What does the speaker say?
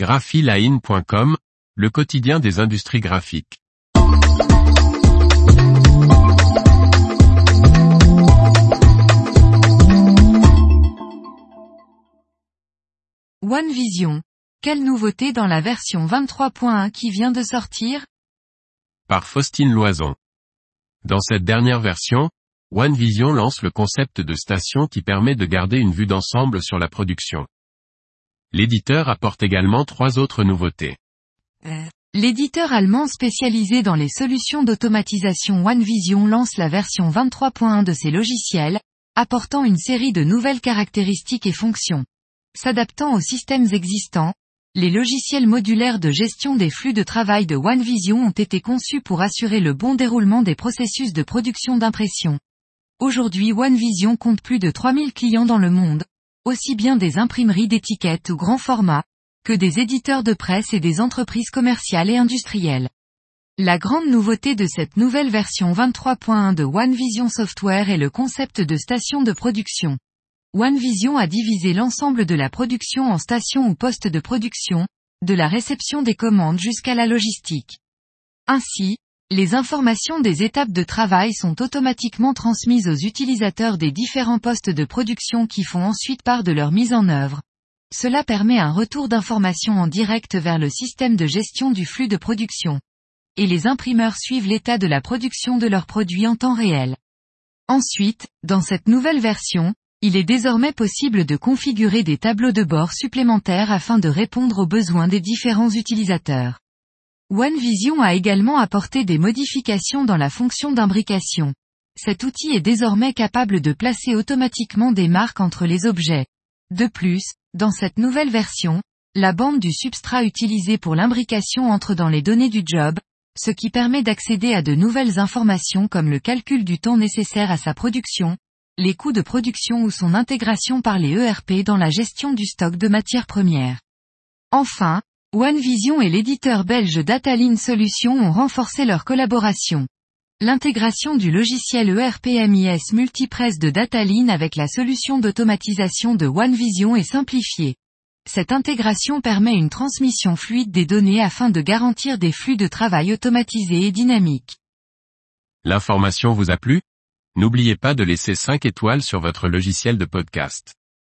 graphiline.com, le quotidien des industries graphiques. OneVision. Quelle nouveauté dans la version 23.1 qui vient de sortir? Par Faustine Loison. Dans cette dernière version, OneVision lance le concept de station qui permet de garder une vue d'ensemble sur la production. L'éditeur apporte également trois autres nouveautés. L'éditeur allemand spécialisé dans les solutions d'automatisation OneVision lance la version 23.1 de ses logiciels, apportant une série de nouvelles caractéristiques et fonctions. S'adaptant aux systèmes existants, les logiciels modulaires de gestion des flux de travail de OneVision ont été conçus pour assurer le bon déroulement des processus de production d'impression. Aujourd'hui OneVision compte plus de 3000 clients dans le monde, aussi bien des imprimeries d'étiquettes ou grand format, que des éditeurs de presse et des entreprises commerciales et industrielles. La grande nouveauté de cette nouvelle version 23.1 de OneVision Software est le concept de station de production. OneVision a divisé l'ensemble de la production en stations ou postes de production, de la réception des commandes jusqu'à la logistique. Ainsi, les informations des étapes de travail sont automatiquement transmises aux utilisateurs des différents postes de production qui font ensuite part de leur mise en œuvre. Cela permet un retour d'informations en direct vers le système de gestion du flux de production. Et les imprimeurs suivent l'état de la production de leurs produits en temps réel. Ensuite, dans cette nouvelle version, il est désormais possible de configurer des tableaux de bord supplémentaires afin de répondre aux besoins des différents utilisateurs. OneVision a également apporté des modifications dans la fonction d'imbrication. Cet outil est désormais capable de placer automatiquement des marques entre les objets. De plus, dans cette nouvelle version, la bande du substrat utilisée pour l'imbrication entre dans les données du job, ce qui permet d'accéder à de nouvelles informations comme le calcul du temps nécessaire à sa production, les coûts de production ou son intégration par les ERP dans la gestion du stock de matières premières. Enfin, OneVision et l'éditeur belge Dataline Solutions ont renforcé leur collaboration. L'intégration du logiciel ERP-MIS Multipress de Dataline avec la solution d'automatisation de OneVision est simplifiée. Cette intégration permet une transmission fluide des données afin de garantir des flux de travail automatisés et dynamiques. L'information vous a plu? N'oubliez pas de laisser 5 étoiles sur votre logiciel de podcast.